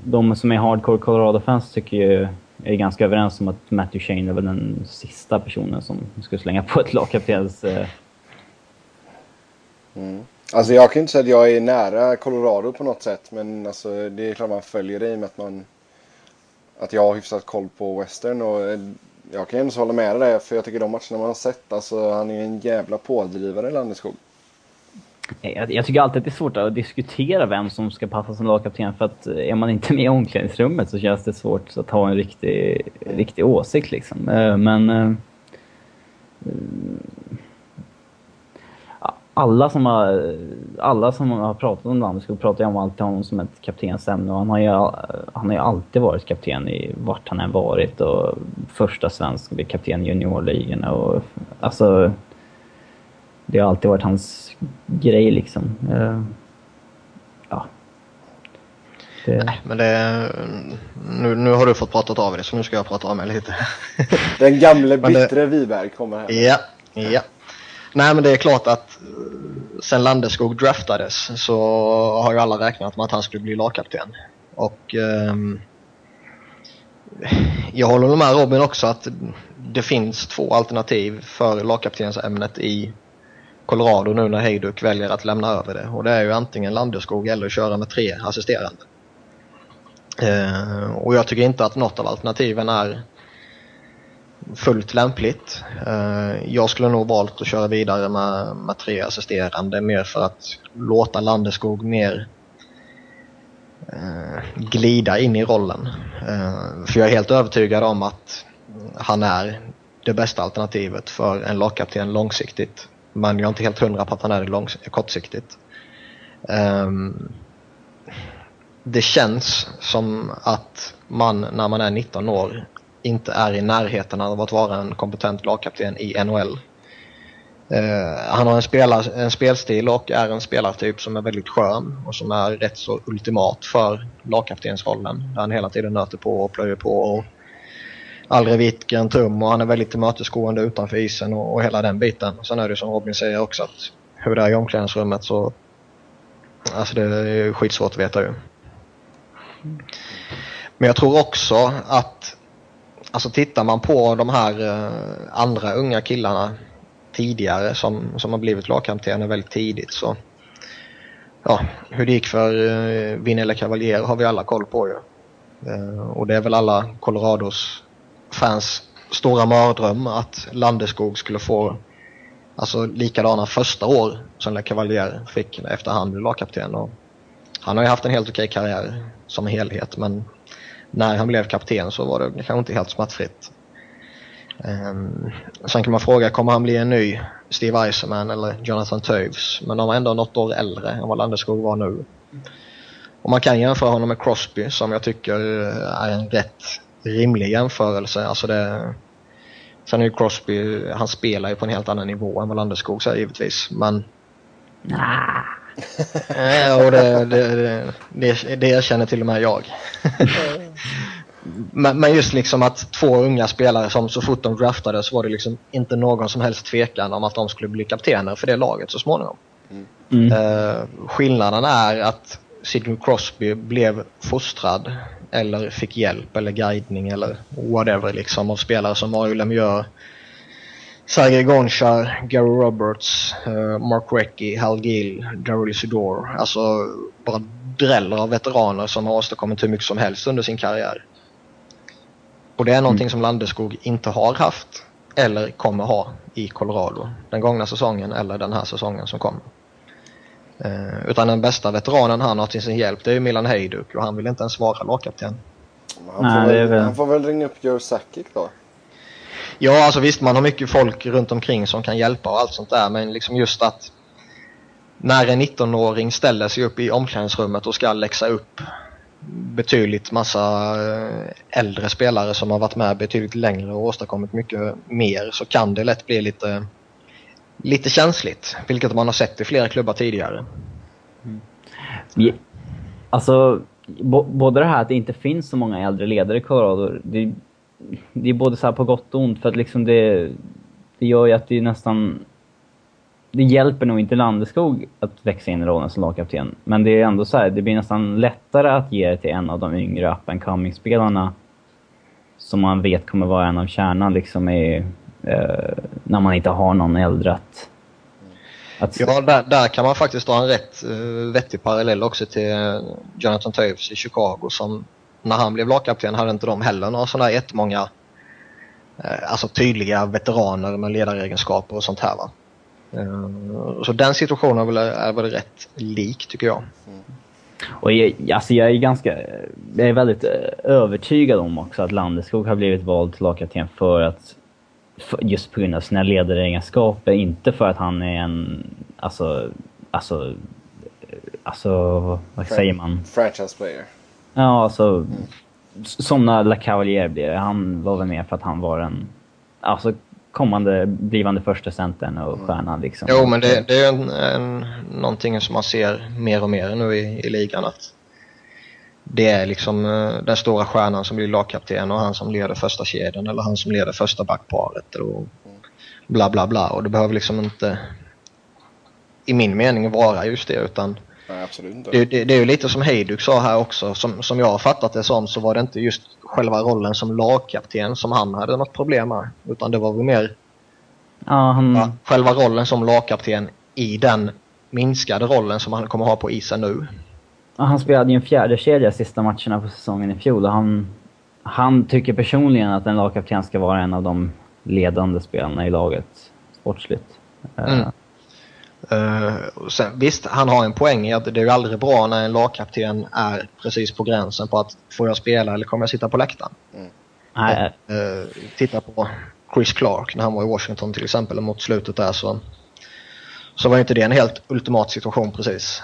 de som är hardcore Colorado-fans tycker ju är ganska överens om att Matthew Shane är väl den sista personen som skulle slänga på ett lagkaptens... Eh... Mm. Alltså jag kan inte säga att jag är nära Colorado på något sätt men alltså det är klart man följer det i och med att man... Att jag har hyfsat koll på Western och eh, jag kan ju ändå hålla med dig för jag tycker de matcherna man har sett, alltså han är en jävla pådrivare Landeskog. Eh, jag, jag, tycker alltid att det är svårt att diskutera vem som ska passa som lagkapten för att eh, är man inte [laughs] med i omklädningsrummet så känns det svårt att ha en riktig, riktig åsikt liksom. Men... Eh, alla som har, alla som har pratat om Landeskog pratar ju om alltid honom som ett kaptensämne och han har ju, han har ju alltid varit kapten i vart han än varit och första svensk kapten i juniorligorna och alltså det har alltid varit hans grej liksom. Uh, ja. Det... Nej, men det... Nu, nu har du fått prata av dig så nu ska jag prata av mig lite. Den gamle [laughs] bittre. Wiberg kommer här. Ja, ja. Nej men det är klart att eh, sen Landeskog draftades så har ju alla räknat med att han skulle bli lagkapten. Och eh, jag håller med Robin också att det finns två alternativ för lagkaptensämnet i Colorado nu när Hejduk väljer att lämna över det. Och det är ju antingen Landeskog eller köra med tre assisterande. Eh, och jag tycker inte att något av alternativen är fullt lämpligt. Eh, jag skulle nog valt att köra vidare med, med tre assisterande mer för att låta Landeskog mer eh, glida in i rollen. Eh, för jag är helt övertygad om att han är det bästa alternativet för en lagkapten långsiktigt. Men jag är inte helt hundra på att han är det långs kortsiktigt. Ehm, det känns som att man när man är 19 år inte är i närheten av att vara en kompetent lagkapten i NHL. Uh, eh, han har en, spelar, en spelstil och är en spelartyp som är väldigt skön och som är rätt så ultimat för lagkaptensrollen. Där han hela tiden nöter på och plöjer på och aldrig viker en tum och han är väldigt tillmötesgående utanför isen och, och hela den biten. Sen är det som Robin säger också att hur det är i omklädningsrummet så Alltså det är skitsvårt att veta ju. Men jag tror också att Alltså tittar man på de här uh, andra unga killarna tidigare som, som har blivit lagkaptener väldigt tidigt så Ja, hur det gick för uh, Vinella Cavalier har vi alla koll på ju. Uh, och det är väl alla Colorados fans stora mardröm att Landeskog skulle få alltså likadana första år som Le Cavalier fick efter han blev lagkapten. Och han har ju haft en helt okej karriär som helhet men när han blev kapten så var det kanske inte helt smärtfritt. Um, sen kan man fråga, kommer han bli en ny Steve Eisenman eller Jonathan Toews? Men de var ändå något år äldre än vad Landeskog var nu. Och man kan jämföra honom med Crosby som jag tycker är en rätt rimlig jämförelse. Alltså det, sen är ju Crosby, han spelar ju på en helt annan nivå än vad Landeskog säger givetvis. Men... Nah ja, och det, det, det, det, erkänner till och med jag. men, men, just liksom att två unga spelare som så fort de draftades var det liksom inte någon som helst tvekan om att de skulle bli kaptener för det laget så småningom. Mm. Uh, skillnaden är att Sidney Crosby blev fostrad eller fick hjälp eller guidning eller whatever liksom av spelare som Mario Lemieux, Sergej Gonchar, Gary Roberts, uh, Mark Recchi, Hal Gill, Daryl Isidore. Alltså bara dräller av veteraner som har åstadkommit hur mycket som helst under sin karriär. Och det är någonting mm. som Landeskog inte har haft eller kommer ha i Colorado den gångna säsongen eller den här säsongen som kommer. Eh, utan den bästa veteranen han har till sin hjälp det är ju Milan Hejduk och han vill inte ens vara lagkapten. Han, Nej, väl, han får väl ringa upp Joe Sakic då? Ja, alltså visst man har mycket folk runt omkring som kan hjälpa och allt sånt där men liksom just att när en 19-åring ställer sig upp i omklädningsrummet och ska läxa upp betydligt massa eh, äldre spelare som har varit med betydligt längre och åstadkommit mycket mer så kan det lätt bli lite lite känsligt, vilket man har sett i flera klubbar tidigare. Mm. Alltså, både det här att det inte finns så många äldre ledare i Colorado, det, det är både så på gott och ont för att liksom det, det gör ju att det nästan... Det hjälper nog inte Landeskog att växa in i rollen som lagkapten. Men det är ändå så här, det blir nästan lättare att ge det till en av de yngre up and coming spelarna som man vet kommer vara en av kärnan liksom i, eh, när man inte har någon äldre att att... Ja, där, där, kan man faktiskt dra en rätt uh, vettig parallell också till eh, Jonathan Toews i Chicago som när han blev lagkapten hade inte de heller några sådana jättemånga uh, alltså tydliga veteraner med ledaregenskaper och sånt här va. Uh, så den situationen är väl, är väl rätt lik tycker jag. Mm. Och jag, alltså jag är ganska, jag är väldigt övertygad om också att Landeskog har blivit vald till lagkapten för att just på grund av sina ledaregenskaper, inte för att han är en, alltså, alltså, alltså, vad säger man? Franchise player. Ja, alltså, som när La Cavalier blir Han var väl med för att han var en, alltså kommande, blivande första centern och mm. stjärnan liksom. Jo, men det, det är en, en, någonting som man ser mer och mer nu i, i ligan att det är liksom uh, den stora stjärnan som blir lagkapten och han som leder första kedjan eller han som leder första backparet och bla bla bla och det behöver liksom inte i min mening vara just det utan Nej, absolut inte. Det, det, det är ju lite som Heiduk sa här också som, som jag har fattat det som så var det inte just själva rollen som lagkapten som han hade något problem med utan det var väl mer ja, han... ja, själva rollen som lagkapten i den minskade rollen som han kommer ha på isen nu. Han spelade ju en fjärde kedja sista matcherna på säsongen i fjol och han, han tycker personligen att en lagkapten ska vara en av de ledande spelarna i laget sportsligt. Mm. Uh, sen, visst, han har en poäng i att det är ju aldrig bra när en lagkapten är precis på gränsen på att får jag spela eller kommer jag sitta på läktaren? Mm. Uh, titta på Chris Clark när han var i Washington till exempel mot slutet där så, så var inte det en helt ultimat situation precis.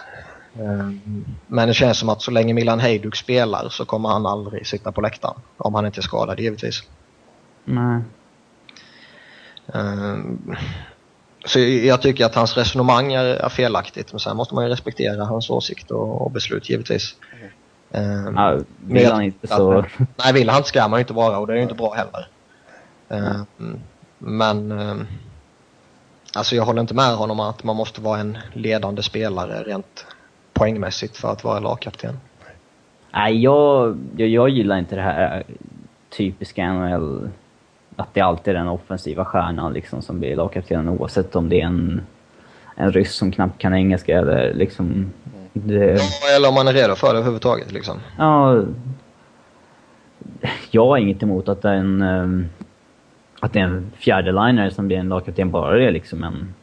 Ehm, men det känns som att så länge Milan Hejduk spelar så kommer han aldrig sitta på läktaren. Om han inte är skadad givetvis. Nej. Ehm, så jag tycker att hans resonemang är, felaktigt men sen måste man ju respektera hans åsikt och, och beslut givetvis. Mm. Ja, vill han inte så... Att, nej, vill han ska man ju inte vara och det är ju inte bra heller. Mm. Men alltså jag håller inte med honom att man måste vara en ledande spelare rent poängmässigt för att vara lagkapten? Nej, jag, jag, jag gillar inte det här typiska NHL att det alltid är den offensiva stjärnan liksom som blir lagkapten oavsett om det är en, en ryss som knappt kan engelska eller liksom... Det... Ja, eller om man är redo för det överhuvudtaget liksom. Ja. Jag har inget emot att det är en, ehm, att det är en fjärde-liner som blir en lagkapten bara det är liksom en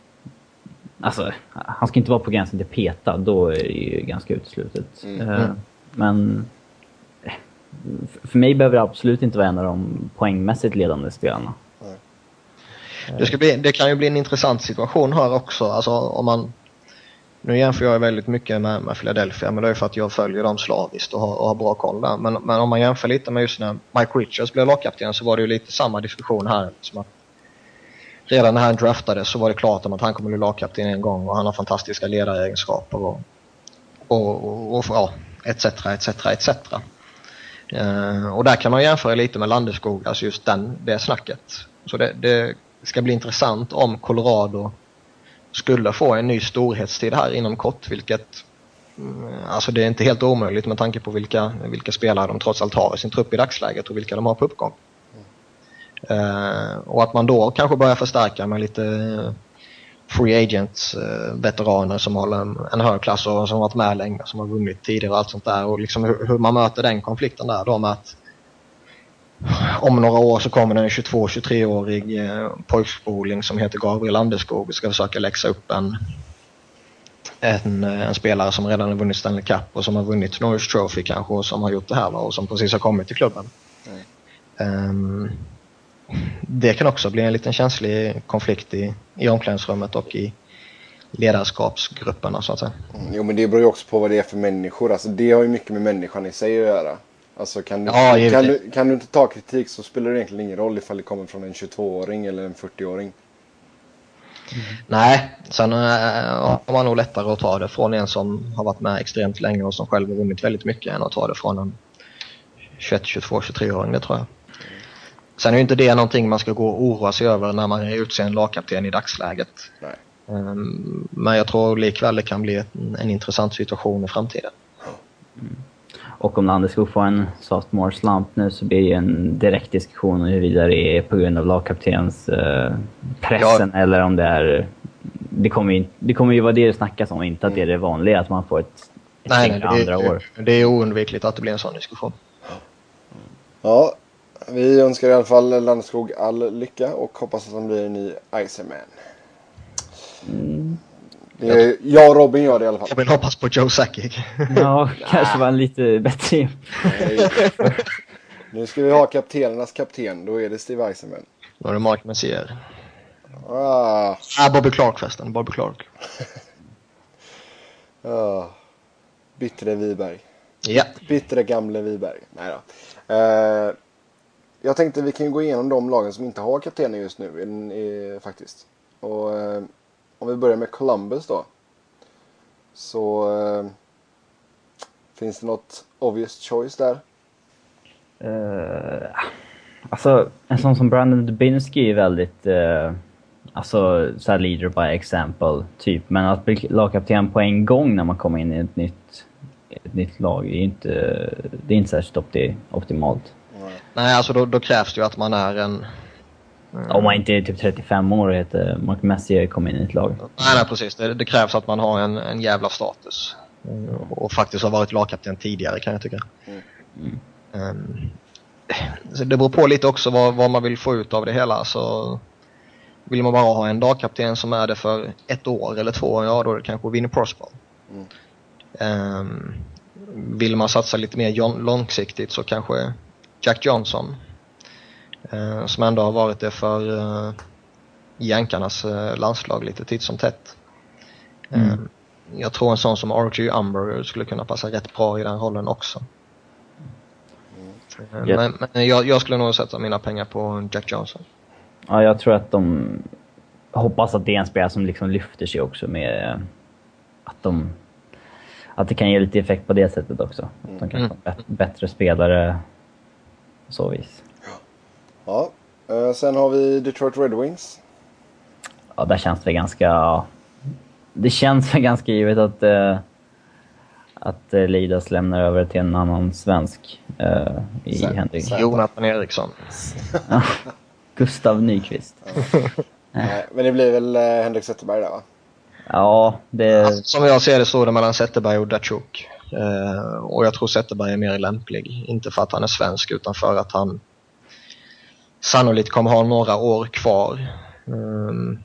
Alltså, han ska inte vara på gränsen till petad, då är det ju ganska uteslutet. Mm. Uh, men för mig behöver det absolut inte vara en av de poängmässigt ledande spelarna. Det, ska bli, det kan ju bli en intressant situation här också. Alltså om man... Nu jämför jag väldigt mycket med, med Philadelphia, men det är för att jag följer dem slaviskt och har, och har bra koll där. Men, men om man jämför lite med just när Mike Richards blev lagkapten så var det ju lite samma diskussion här. Liksom att redan när han draftades så var det klart om att han kommer bli lagkapten en gång och han har fantastiska ledaregenskaper och, och, och, och ja, etc, etc, etc. Uh, och där kan man jämföra lite med Landeskog, alltså just den, det snacket. Så det, det ska bli intressant om Colorado skulle få en ny storhetstid här inom kort, vilket mm, Alltså det är inte helt omöjligt med tanke på vilka, vilka spelare de trots allt har i sin trupp i dagsläget och vilka de har på uppgång. Uh, och att man då kanske börjar förstärka med lite free agents, uh, veteraner som håller en hög klass och som har varit med länge, som har vunnit tidigare och allt sånt där. Och liksom hur, hur man möter den konflikten där då med att om några år så kommer det en 22-23-årig eh, pojkspoling som heter Gabriel Landeskog och ska försöka läxa upp en, en, en, spelare som redan har vunnit Stanley Cup och som har vunnit Norris Trophy kanske och som har gjort det här och som precis har kommit till klubben. Mm. Um, det kan också bli en liten känslig konflikt i, i omklädningsrummet och i ledarskapsgrupperna så att säga. Mm, jo men det beror ju också på vad det är för människor. Alltså det har ju mycket med människan i sig att göra. Alltså kan du, ja, kan, du, kan du inte ta kritik så spelar det egentligen ingen roll ifall det kommer från en 22-åring eller en 40-åring. Nej, sen äh, har man nog lättare att ta det från en som har varit med extremt länge och som själv har vunnit väldigt mycket än att ta det från en 21, 22, 23-åring, det tror jag. Sen är ju inte det någonting man ska gå och oroa sig över när man är utser en lagkapten i dagsläget. Nej. Um, men jag tror likväl det kan bli en, en intressant situation i framtiden. Och om Landeskog får en sophomore slump nu så blir det ju en direkt diskussion om huruvida det är på grund av lagkaptens eh, pressen ja. eller om det är... Det kommer, ju, det kommer ju vara det det snackas om, inte att det är det vanliga att man får ett, ett nej, nej, andra det, år. Det är oundvikligt att det blir en sån diskussion. Ja, vi önskar i alla fall Landeskog all lycka och hoppas att han blir en ny Iceman. Mm. Det är, jag och Robin gör det i alla fall. Robin hoppas på Joe Sakic. Ja, kanske var en lite bättre... Nej. Nu ska vi ha kaptenernas kapten, då är det Steve Eisenman. Då är det Mark Messier. Ah, Ah, Bobby Clark förresten, Bobby Clark. [laughs] ah. Bittre Wiberg. Ja. Bittre gamle Wiberg. Nej då. Eh, jag tänkte vi kan ju gå igenom de lagen som inte har kaptener just nu i, faktiskt. Och eh, om vi börjar med Columbus då. Så eh, finns det något obvious choice där? Uh, alltså, en sån som Brandon Dubinsky är väldigt... Uh, alltså, så här leader by example, typ. Men att bli lagkapten på en gång när man kommer in i ett nytt, ett nytt lag är inte, det är inte särskilt opti, optimalt. Nej, alltså då, då krävs det ju att man är en... Mm. Om man inte är typ 35 år och heter Mark Messier kommer in i ett lag. Nej, nej precis. Det, det krävs att man har en, en jävla status. Mm. Och faktiskt har varit lagkapten tidigare kan jag tycka. Mm. Um, det beror på lite också vad, vad, man vill få ut av det hela. Så vill man bara ha en lagkapten som är det för ett år eller två, ja då är det kanske Winnie Prospal. Mm. Um, vill man satsa lite mer långsiktigt så kanske Jack Johnson. Uh, som ändå har varit det för uh, jänkarnas uh, landslag lite titt som tätt. Mm. Jag tror en sån som Archie Umber skulle kunna passa rätt bra i den rollen också. Mm. Men, men jag, jag, skulle nog sätta mina pengar på Jack Johnson. Ja, jag tror att de hoppas att det är en spelare som liksom lyfter sig också med att de att det kan ge lite effekt på det sättet också. Att de kan mm. få bättre spelare på så vis. Ja, sen har vi Detroit Red Wings. Ja, där känns det ganska... Det känns väl ganska givet att, uh, att uh, Lidas lämnar över till en annan svensk uh, i sen, Henrik. Sen. Jonathan Eriksson. [laughs] Gustav Nyqvist. Nej, men det blir väl Henrik Zetterberg där va? Ja, det... Alltså, som jag ser det står det mellan Zetterberg och Datsjuk. Uh, och jag tror Zetterberg är mer lämplig. Inte för att han är svensk utan för att han sannolikt kommer ha några år kvar. Um,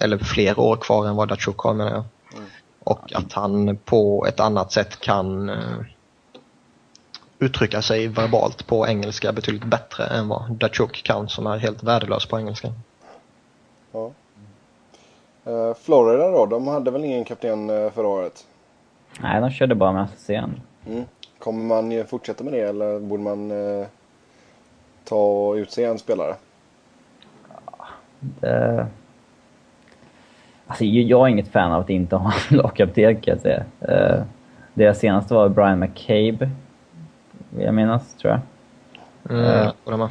eller fler år kvar än vad Datsjuk har menar jag. Mm. Och att han på ett annat sätt kan uh, uttrycka sig verbalt på engelska betydligt bättre än vad Datsjuk kan som är helt värdelös på engelska. Ja. Uh, Florida då, de hade väl ingen kapten förra året? Nej, de körde bara med assistent. Mm. Kommer man fortsätta med det eller borde man uh, ta och utse en spelare? Det... Alltså, jag är inget fan av att inte ha [laughs] en lagkapten kan jag säga. Uh, deras senaste var Brian McCabe. Vill jag minnas, tror jag. Mm, uh,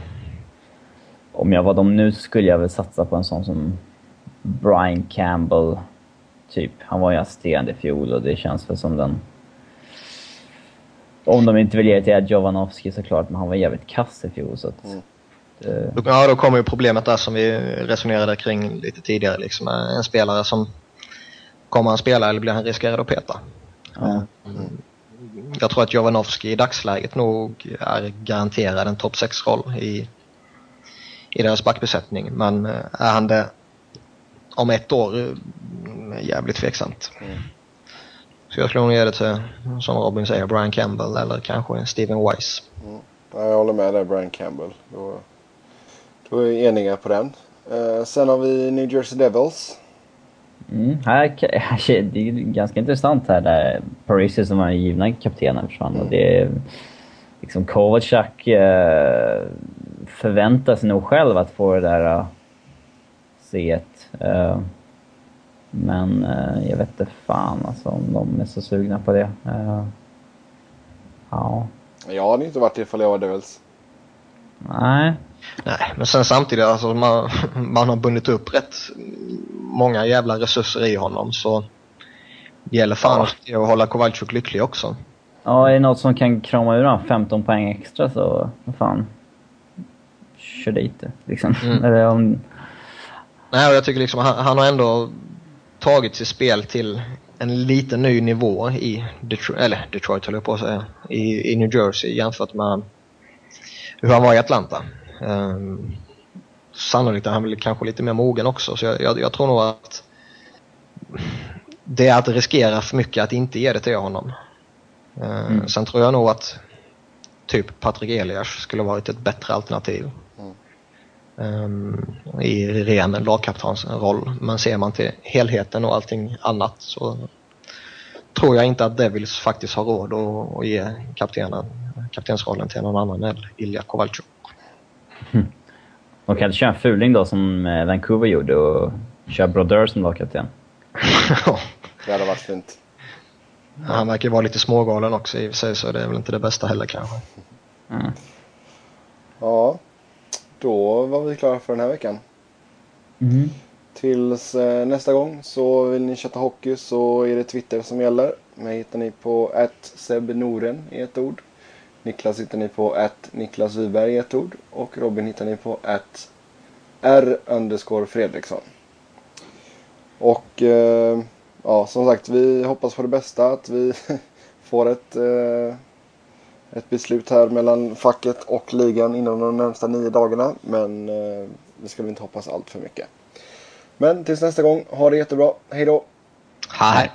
om jag var dem nu skulle jag väl satsa på en sån som Brian Campbell. Typ. Han var ju assisterande i fjol och det känns väl som den... Om de inte vill ge det till Jovanovski såklart, men han var jävligt kass i fjol så att... Mm. Det... Ja, då kommer ju problemet där som vi resonerade kring lite tidigare liksom. En spelare som... Kommer han spela eller blir han riskerad att peta? Ja. Mm. Jag tror att Jovanovski i dagsläget nog är garanterad en topp 6-roll i, i deras backbesättning. Men är han det om ett år eh, jävligt tveksamt. Mm. Så jag skulle nog ge det till, som Robin säger, Brian Campbell eller kanske Steven Weiss. Mm. Ja, jag håller med där, Brian Campbell. Då, då är vi eniga på den. Eh, sen har vi New Jersey Devils. Mm, här, [laughs] det är ganska intressant här där Parisi som var den givna kaptenen försvann. Mm. Det är, liksom Kovacak eh, förväntar sig nog själv att få det där uh, C1 Uh, Men eh, jag vet inte fan alltså om de är så sugna på det. Eh, ja. Jag hade inte varit det ifall jag var Devils. Nej. Nej, men sen samtidigt, alltså man, man har bundit upp rätt många jävla resurser i honom så det gäller fan att hålla Kowalczyk lycklig också. Ja, är det något som kan krama ur honom 15 poäng extra så, vad fan. Kör dit det, liksom. Mm. Eller om... Nej, och jag tycker liksom han, han har ändå tagit sitt spel till en liten ny nivå i Detroit, eller Detroit höll jag på att säga, i, i New Jersey jämfört med hur han var i Atlanta. Um, sannolikt är han väl kanske lite mer mogen också, så jag, jag, jag, tror nog att det är att riskera för mycket att inte ge det till honom. Uh, mm. Sen tror jag nog att typ Patrik Elias skulle varit ett bättre alternativ. Um, i ren lagkaptensroll. Men ser man till helheten och allting annat så tror jag inte att Devils faktiskt har råd att, att ge kaptenen, kaptensrollen till någon annan än Ilja Kovalchuk. Mm. De kan köra en fuling då som eh, Vancouver gjorde och köra Brodeur som lagkapten. [laughs] det hade varit fint. Ja, han verkar vara lite smågalen också i och för sig så det är väl inte det bästa heller kanske. Mm. Ja, då var vi klara för den här veckan. Mm. Tills eh, nästa gång så vill ni chatta hockey så är det Twitter som gäller. Mig hittar ni på @sebnoren i ett ord. Niklas hittar ni på Niklas Wiberg i ett ord. Och Robin hittar ni på R underscore Fredriksson. Och eh, ja, som sagt, vi hoppas på det bästa. Att vi [laughs] får ett, eh, ett beslut här mellan facket och ligan inom de närmsta nio dagarna. Men eh, vi ska väl inte hoppas allt för mycket. Men tills nästa gång, ha det jättebra. Hej då! Hej!